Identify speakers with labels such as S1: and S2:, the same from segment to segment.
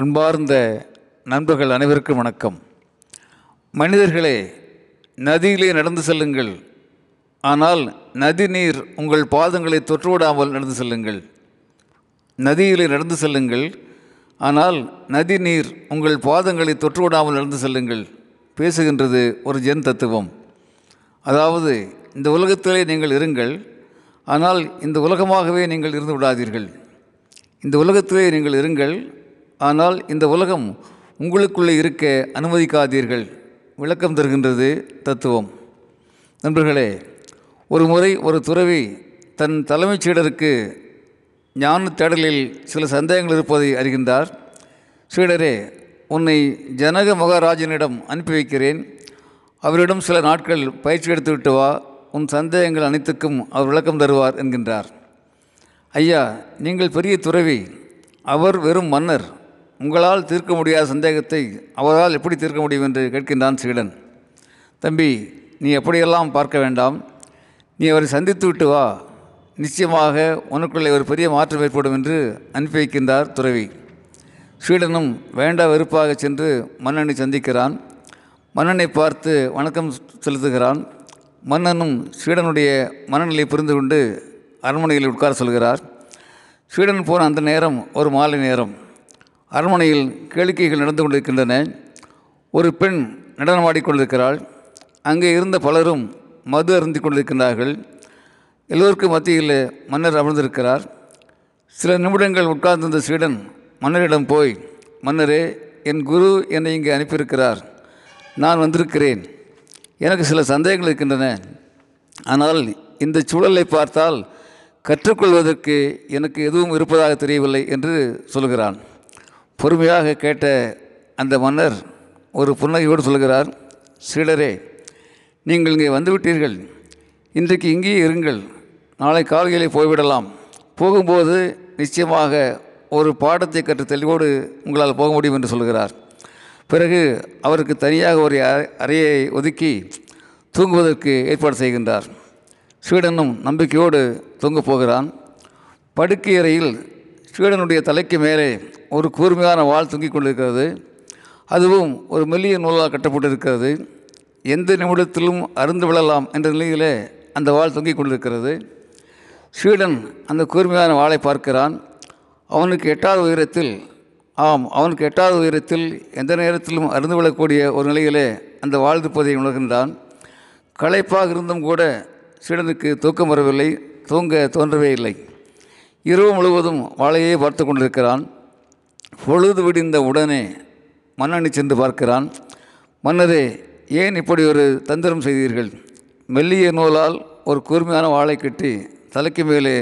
S1: அன்பார்ந்த நண்பர்கள் அனைவருக்கும் வணக்கம். மனிதர்களே நதியிலே நடந்து செல்லுங்கள். ஆனால் நதி நீர் உங்கள் பாதங்களை தொற்றுவிடாமல் நடந்து செல்லுங்கள். நதியிலே நடந்து செல்லுங்கள். ஆனால் நதி நீர் உங்கள் பாதங்களை தொற்றுவிடாமல் நடந்து செல்லுங்கள். பேசுகின்றது ஒரு ஜென் தத்துவம். அதாவது இந்த உலகத்திலே நீங்கள் இருங்கள். ஆனால் இந்த உலகமாகவே நீங்கள் இருந்து விடாதீர்கள். இந்த உலகத்திலே நீங்கள் இருங்கள். ஆனால் இந்த உலகம் உங்களுக்குள்ளே இருக்க அனுமதிக்காதீர்கள். விளக்கம் தருகின்றது தத்துவம். நண்பர்களே ஒரு முறை ஒரு துறவி தன் தலைமைச் சீடருக்கு ஞான தேடலில் சில சந்தேகங்கள் இருப்பதை அறிகின்றார். சீடரே உன்னை ஜனக மகாராஜனிடம் அனுப்பி வைக்கிறேன். அவரிடம் சில நாட்கள் பயிற்சி எடுத்துவிட்டு வா. உன் சந்தேகங்கள் அனைத்துக்கும் அவர் விளக்கம் தருவார் என்கின்றார். ஐயா நீங்கள் பெரிய துறவி. அவர் வெறும் மன்னர். உங்களால் தீர்க்க முடியாத சந்தேகத்தை அவரால் எப்படி தீர்க்க முடியும் என்று கேட்கின்றான் சீடன். தம்பி நீ எப்படியெல்லாம் பார்க்க வேண்டாம் நீ அவரை சந்தித்து விட்டு வா. நிச்சயமாக உனக்குள்ளே ஒரு பெரிய மாற்றம் ஏற்படும் என்று அனுப்பி வைக்கின்றார் துறவி. ஸ்வீடனும் வேண்டா வெறுப்பாக சென்று மன்னனை சந்திக்கிறான். மன்னனை பார்த்து வணக்கம் செலுத்துகிறான். மன்னனும் ஸ்வீடனுடைய மனநிலை புரிந்து கொண்டு அரண்மனையில் உட்கார சொல்கிறார். ஸ்வீடன் போன அந்த நேரம் ஒரு மாலை நேரம். அரண்மனையில் கேளிக்கைகள் நடந்து கொண்டிருக்கின்றன. ஒரு பெண் நடனமாடிக்கொண்டிருக்கிறாள் அங்கே இருந்த பலரும் மது அருந்தி கொண்டிருக்கிறார்கள் எல்லோருக்கும் மத்தியில் மன்னர் அமர்ந்திருக்கிறார். சில நிமிடங்கள் உட்கார்ந்திருந்த சீடன் மன்னரிடம் போய் மன்னரே என் குரு என்னை இங்கே அனுப்பியிருக்கிறார். நான் வந்திருக்கிறேன். எனக்கு சில சந்தேகங்கள் இருக்கின்றன. ஆனால் இந்த சூழலை பார்த்தால் கற்றுக்கொள்வதற்கு எனக்கு எதுவும் இருப்பதாக தெரியவில்லை என்று சொல்கிறான். பொறுமையாக கேட்ட அந்த மன்னர் ஒரு புன்னகையோடு சொல்கிறார் சீடரே நீங்கள் இங்கே வந்துவிட்டீர்கள். இன்றைக்கு இங்கேயே இருங்கள். நாளை காலையிலே போய்விடலாம். போகும்போது நிச்சயமாக ஒரு பாடத்தை கற்று தெளிவோடு உங்களால் போக முடியும் என்று சொல்கிறார். பிறகு அவருக்கு தனியாக ஒரு அறையை ஒதுக்கி தூங்குவதற்கு ஏற்பாடு செய்கின்றார். ஸ்வீடனும் நம்பிக்கையோடு தூங்கப் போகிறான். படுக்கை அறையில் ஸ்வீடனுடைய தலைக்கு மேலே ஒரு கூர்மையான வாழ் தொங்கிக் கொண்டிருக்கிறது. அதுவும் ஒரு மெல்லிய நூலால் கட்டப்பட்டிருக்கிறது. எந்த நிமிடத்திலும் அருந்து விழலாம் என்ற நிலையிலே அந்த வாழ் தொங்கிக் கொண்டிருக்கிறது. ஸ்வீடன் அந்த கூர்மையான வாளை பார்க்கிறான். அவனுக்கு எட்டாவது உயரத்தில் ஆம் அவனுக்கு எட்டாவது உயரத்தில் எந்த நேரத்திலும் அருந்து விழக்கூடிய ஒரு நிலையிலே அந்த வாழ்ந்திருப்பதை இருப்பதை உணர்கின்றான். களைப்பாக இருந்தும் கூட சீடனுக்கு தூக்கம் வரவில்லை தூங்க தோன்றவே இல்லை. இரவு முழுவதும் வாழையே பார்த்து கொண்டிருக்கிறான். பொழுது விடிந்த உடனே மன்னனை சென்று பார்க்கிறான் மன்னரே ஏன் இப்படி ஒரு தந்திரம் செய்தீர்கள்? மெல்லிய நூலால் ஒரு கூர்மையான வாழை கட்டி தலைக்கு மேலே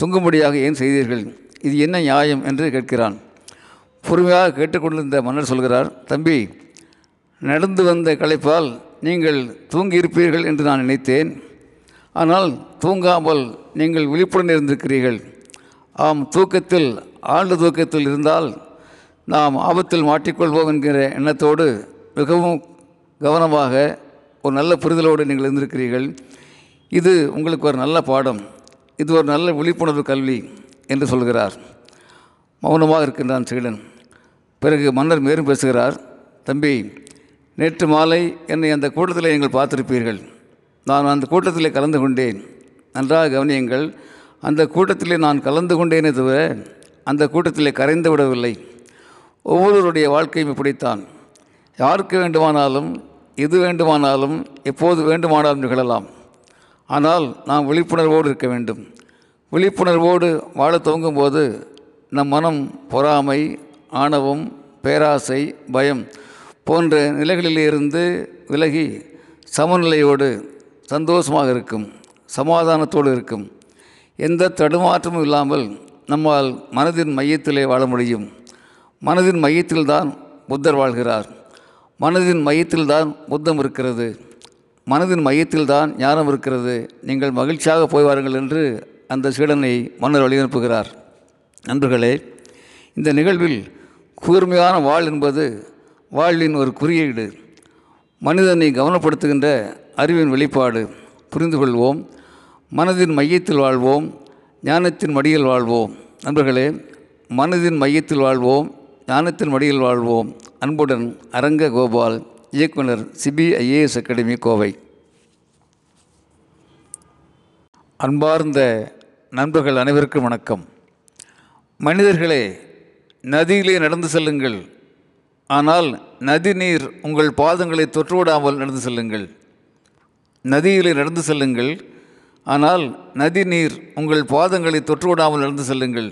S1: தொங்கும்படியாக ஏன் செய்தீர்கள்? இது என்ன நியாயம்? என்று கேட்கிறான். பொறுமையாக கேட்டுக்கொண்டிருந்த மன்னர் சொல்கிறார் தம்பி நடந்து வந்த களைப்பால் நீங்கள் தூங்கியிருப்பீர்கள் என்று நான் நினைத்தேன். ஆனால் தூங்காமல் நீங்கள் விழிப்புடன் இருந்திருக்கிறீர்கள். ஆம் தூக்கத்தில் ஆழ்ந்த தூக்கத்தில் இருந்தால் நாம் ஆபத்தில் மாட்டிக்கொள்வோம் என்கிற எண்ணத்தோடு மிகவும் கவனமாக ஒரு நல்ல புரிதலோடு நீங்கள் இருந்திருக்கிறீர்கள். இது உங்களுக்கு ஒரு நல்ல பாடம். இது ஒரு நல்ல விழிப்புணர்வு கல்வி என்று சொல்கிறார். மௌனமாக இருக்கின்றான் சீடன். பிறகு மன்னர் மேலும் பேசுகிறார். தம்பி நேற்று மாலை என்னை அந்த கூட்டத்தில் நீங்கள் பார்த்திருப்பீர்கள். நான் அந்த கூட்டத்தில் கலந்து கொண்டேன். நன்றாக கவனியுங்கள் அந்த கூட்டத்தில் நான் கலந்து கொண்டேனே தவிர அந்த கூட்டத்தில் கரைந்து விடவில்லை. ஒவ்வொருவருடைய வாழ்க்கையும் இப்படித்தான். யாருக்கு வேண்டுமானாலும் எது வேண்டுமானாலும் எப்போது வேண்டுமானாலும் நிகழலாம். ஆனால் நாம் விழிப்புணர்வோடு இருக்க வேண்டும். விழிப்புணர்வோடு வாழ துவங்கும்போது நம் மனம் பொறாமை ஆணவம் பேராசை பயம் போன்ற நிலைகளிலிருந்து விலகி சமநிலையோடு சந்தோஷமாக இருக்கும் சமாதானத்தோடு இருக்கும். எந்த தடுமாற்றமும் இல்லாமல் நம்மால் மனதின் மையத்திலே வாழ முடியும். மனதின் மையத்தில்தான் புத்தர் வாழ்கிறார். மனதின் மையத்தில்தான் புத்தம் இருக்கிறது. மனதின் மையத்தில்தான் ஞானம் இருக்கிறது. நீங்கள் மகிழ்ச்சியாக போய் வாருங்கள் என்று அந்த சீடனை மன்னர் வழியனுப்புகிறார். நண்பர்களே இந்த நிகழ்வில் கூர்மையான வாழ் என்பது வாழ்வின் ஒரு குறியீடு. மனிதனை கவனப்படுத்துகின்ற அறிவின் வெளிப்பாடு. புரிந்து கொள்வோம். மனதின் மையத்தில் வாழ்வோம். ஞானத்தின் மடியில் வாழ்வோம். நண்பர்களே மனதின் மையத்தில் வாழ்வோம். ஞானத்தின் மடியில் வாழ்வோம். அன்புடன் அரங்க கோபால் இயக்குனர் சிபிஐஏஎஸ் அகாடமி கோவை. அன்பார்ந்த நண்பர்கள் அனைவருக்கும் வணக்கம். மனிதர்களே நதியிலே நடந்து செல்லுங்கள். ஆனால் நதி நீர் உங்கள் பாதங்களை தொற்றுவிடாமல் நடந்து செல்லுங்கள். நதியிலே நடந்து செல்லுங்கள். ஆனால் நதி நீர் உங்கள் பாதங்களை தொற்றுவிடாமல் நடந்து செல்லுங்கள்.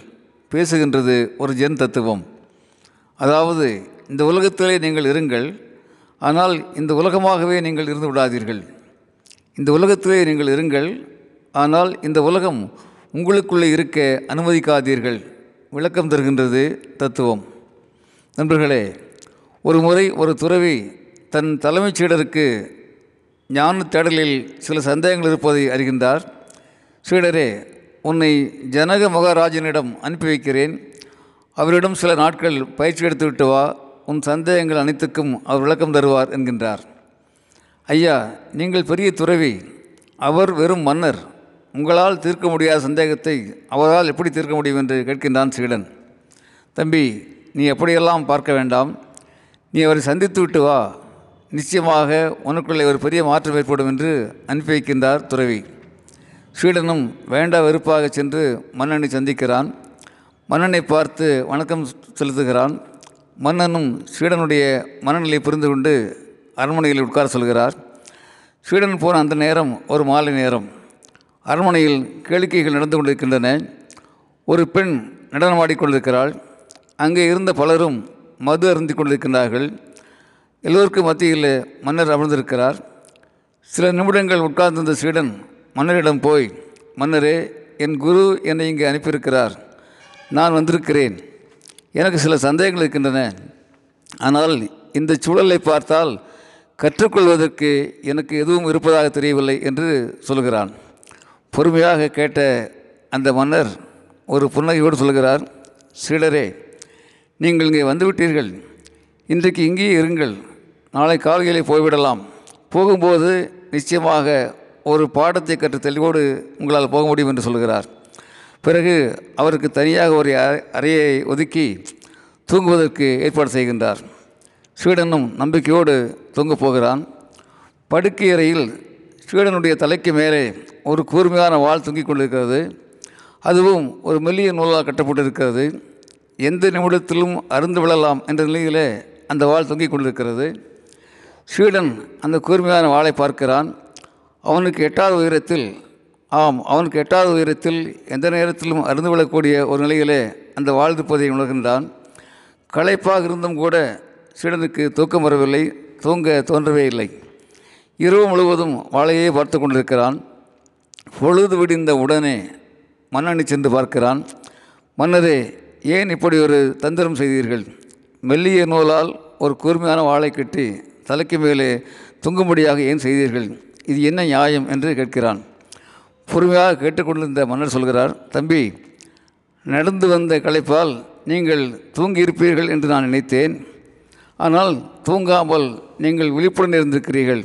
S1: பேசுகின்றது ஒரு ஜென் தத்துவம். அதாவது இந்த உலகத்திலே நீங்கள் இருங்கள் ஆனால் இந்த உலகமாகவே நீங்கள் இருந்து விடாதீர்கள். இந்த உலகத்திலே நீங்கள் இருங்கள் ஆனால் இந்த உலகம் உங்களுக்குள்ளே இருக்க அனுமதிக்காதீர்கள். விளக்கம் தருகின்றது தத்துவம். நண்பர்களே ஒரு முறை ஒரு துறவி தன் தலைமைச் சீடருக்கு ஞான தேடலில் சில சந்தேகங்கள் இருப்பதை அறிகின்றார். சீடரே உன்னை ஜனக மகாராஜனிடம் அனுப்பி வைக்கிறேன். அவரிடம் சில நாட்கள் பயிற்சி எடுத்துவிட்டு வா உன் சந்தேகங்கள் அனைத்துக்கும் அவர் விளக்கம் தருவார் என்கின்றார். ஐயா நீங்கள் பெரிய துறவி அவர் வெறும் மன்னர் உங்களால் தீர்க்க முடியாத சந்தேகத்தை அவரால் எப்படி தீர்க்க முடியும் என்று கேட்கின்றான் சீடன். தம்பி நீ எப்படியெல்லாம் பார்க்க வேண்டாம். நீ அவரை சந்தித்து விட்டு வா நிச்சயமாக உனக்குள்ளே ஒரு பெரிய மாற்றம் ஏற்படும் என்று அனுப்பி வைக்கின்றார் துறவி. ஸ்வீடனும் வேண்டா வெறுப்பாக சென்று மன்னனை சந்திக்கிறான். மன்னனை பார்த்து வணக்கம் செலுத்துகிறான். மன்னனும் சீடனுடைய மனநிலை புரிந்து கொண்டு அரண்மனையில் உட்கார சொல்கிறார். ஸ்வீடன் போன அந்த நேரம் ஒரு மாலை நேரம். அரண்மனையில் கேளிக்கைகள் நடந்து கொண்டிருக்கின்றன. ஒரு பெண் நடனமாடிக்கொண்டிருக்கிறாள் அங்கே இருந்த பலரும் மது அருந்தி கொண்டிருக்கின்றார்கள். எல்லோருக்கும் மத்தியில் மன்னர் அமர்ந்திருக்கிறார். சில நிமிடங்கள் உட்கார்ந்திருந்த ஸ்வீடன் மன்னரிடம் போய் மன்னரே என் குரு என்னை இங்கே அனுப்பியிருக்கிறார். நான் வந்திருக்கிறேன். எனக்கு சில சந்தேகங்கள் இருக்கின்றன. ஆனால் இந்த சூழலை பார்த்தால் கற்றுக்கொள்வதற்கு எனக்கு எதுவும் இருப்பதாக தெரியவில்லை என்று சொல்கிறான். பொறுமையாக கேட்ட அந்த மன்னர் ஒரு புன்னகையோடு சொல்கிறார் சீடரே நீங்கள் இங்கே வந்துவிட்டீர்கள். இன்றைக்கு இங்கேயே இருங்கள். நாளை காலையிலே போய்விடலாம். போகும்போது நிச்சயமாக ஒரு பாடத்தை கற்று தெளிவோடு உங்களால் போக முடியும் என்று சொல்கிறார். பிறகு அவருக்கு தனியாக ஒரு அறையை ஒதுக்கி தூங்குவதற்கு ஏற்பாடு செய்கின்றார். ஸ்வீடனும் நம்பிக்கையோடு தூங்கப் போகிறான். படுக்கை அறையில் ஸ்வீடனுடைய தலைக்கு மேலே ஒரு கூர்மையான வாள் தொங்கிக் கொண்டிருக்கிறது. அதுவும் ஒரு மெல்லிய நூலால் கட்டப்பட்டிருக்கிறது. எந்த நிமிடத்திலும் அருந்து விழலாம் என்ற நிலையிலே அந்த வாள் தொங்கிக் கொண்டிருக்கிறது. ஸ்வீடன் அந்த கூர்மையான வாளை பார்க்கிறான். அவனுக்கு எட்டாவது உயரத்தில் ஆம் அவனுக்கு எட்டாவது உயரத்தில் எந்த நேரத்திலும் அருந்து விழக்கூடிய ஒரு நிலையிலே அந்த வாழ்ந்திருப்பதை உணர்கின்றான். களைப்பாக இருந்தும் கூட சீடனுக்கு தூக்கம் வரவில்லை தூங்க தோன்றவே இல்லை. இரவு முழுவதும் வாழையே பார்த்து கொண்டிருக்கிறான். பொழுது விடிந்த உடனே மன்னனை சென்று பார்க்கிறான். மன்னரே ஏன் இப்படி ஒரு தந்திரம் செய்தீர்கள்? மெல்லிய நூலால் ஒரு கூர்மையான வாழை கட்டி தலைக்கு மேலே தொங்கும்படியாக ஏன் செய்தீர்கள்? இது என்ன நியாயம் என்று கேட்கிறான். பொறுமையாக கேட்டுக்கொண்டிருந்த மன்னர் சொல்கிறார் தம்பி நடந்து வந்த களைப்பால் நீங்கள் தூங்கியிருப்பீர்கள் என்று நான் நினைத்தேன். ஆனால் தூங்காமல் நீங்கள் விழிப்புடன் இருந்திருக்கிறீர்கள்.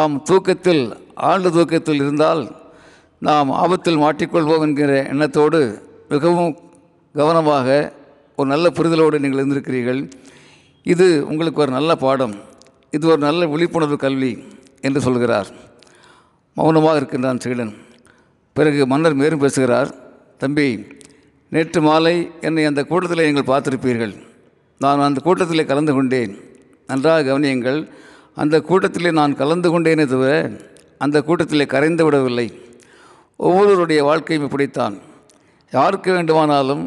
S1: ஆம் தூக்கத்தில் ஆழ்ந்த தூக்கத்தில் இருந்தால் நாம் ஆபத்தில் மாட்டிக்கொள்வோம் என்கிற எண்ணத்தோடு மிகவும் கவனமாக ஒரு நல்ல புரிதலோடு நீங்கள் இருந்திருக்கிறீர்கள். இது உங்களுக்கு ஒரு நல்ல பாடம். இது ஒரு நல்ல விழிப்புணர்வு கல்வி என்று சொல்கிறார். மௌனமாக இருக்கின்றான் சீடன் பிறகு மன்னர் மேலும் பேசுகிறார் தம்பி நேற்று மாலை என்னை அந்த கூட்டத்தில் நீங்கள் பார்த்திருப்பீர்கள். நான் அந்த கூட்டத்தில் கலந்து கொண்டேன். நன்றாக கவனியுங்கள் அந்த கூட்டத்தில் நான் கலந்து கொண்டேனே தவிர அந்த கூட்டத்தில் கரைந்து விடவில்லை. ஒவ்வொருவருடைய வாழ்க்கையும் இப்படித்தான். யாருக்கு வேண்டுமானாலும்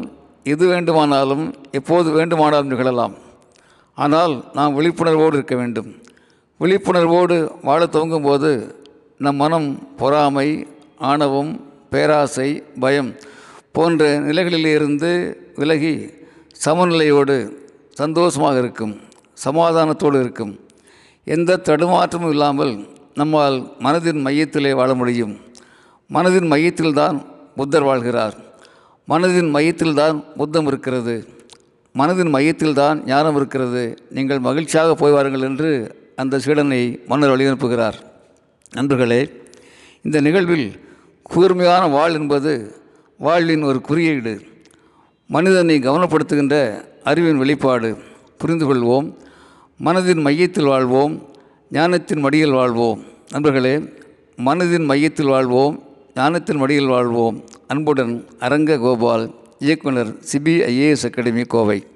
S1: எது வேண்டுமானாலும் எப்போது வேண்டுமானாலும் நிகழலாம். ஆனால் நாம் விழிப்புணர்வோடு இருக்க வேண்டும். விழிப்புணர்வோடு வாழ துவங்கும்போது நம் மனம் பொறாமை ஆணவம் பேராசை பயம் போன்ற நிலைகளிலிருந்து விலகி சமநிலையோடு சந்தோஷமாக இருக்கும் சமாதானத்தோடு இருக்கும். எந்த தடுமாற்றமும் இல்லாமல் நம்மால் மனதின் மையத்திலே வாழ முடியும். மனதின் மையத்தில்தான் புத்தர் வாழ்கிறார். மனதின் மையத்தில்தான் புத்தம் இருக்கிறது. மனதின் மையத்தில்தான் ஞானம் இருக்கிறது. நீங்கள் மகிழ்ச்சியாக போய் வாருங்கள் என்று அந்த சீடனை மன்னர் வழியனுப்புகிறார். நண்பர்களே இந்த நிகழ்வில் கூர்மையான வாழ் என்பது வாழ்வின் ஒரு குறியீடு. மனிதனை கவனப்படுத்துகின்ற அறிவின் வெளிப்பாடு. புரிந்து கொள்வோம். மனதின் மையத்தில் வாழ்வோம். ஞானத்தின் மடியில் வாழ்வோம். நண்பர்களே மனதின் மையத்தில் வாழ்வோம். ஞானத்தின் மடியில் வாழ்வோம். அன்புடன் அரங்க கோபால் இயக்குனர் சிபிஐஏஎஸ் அகாடமி கோவை.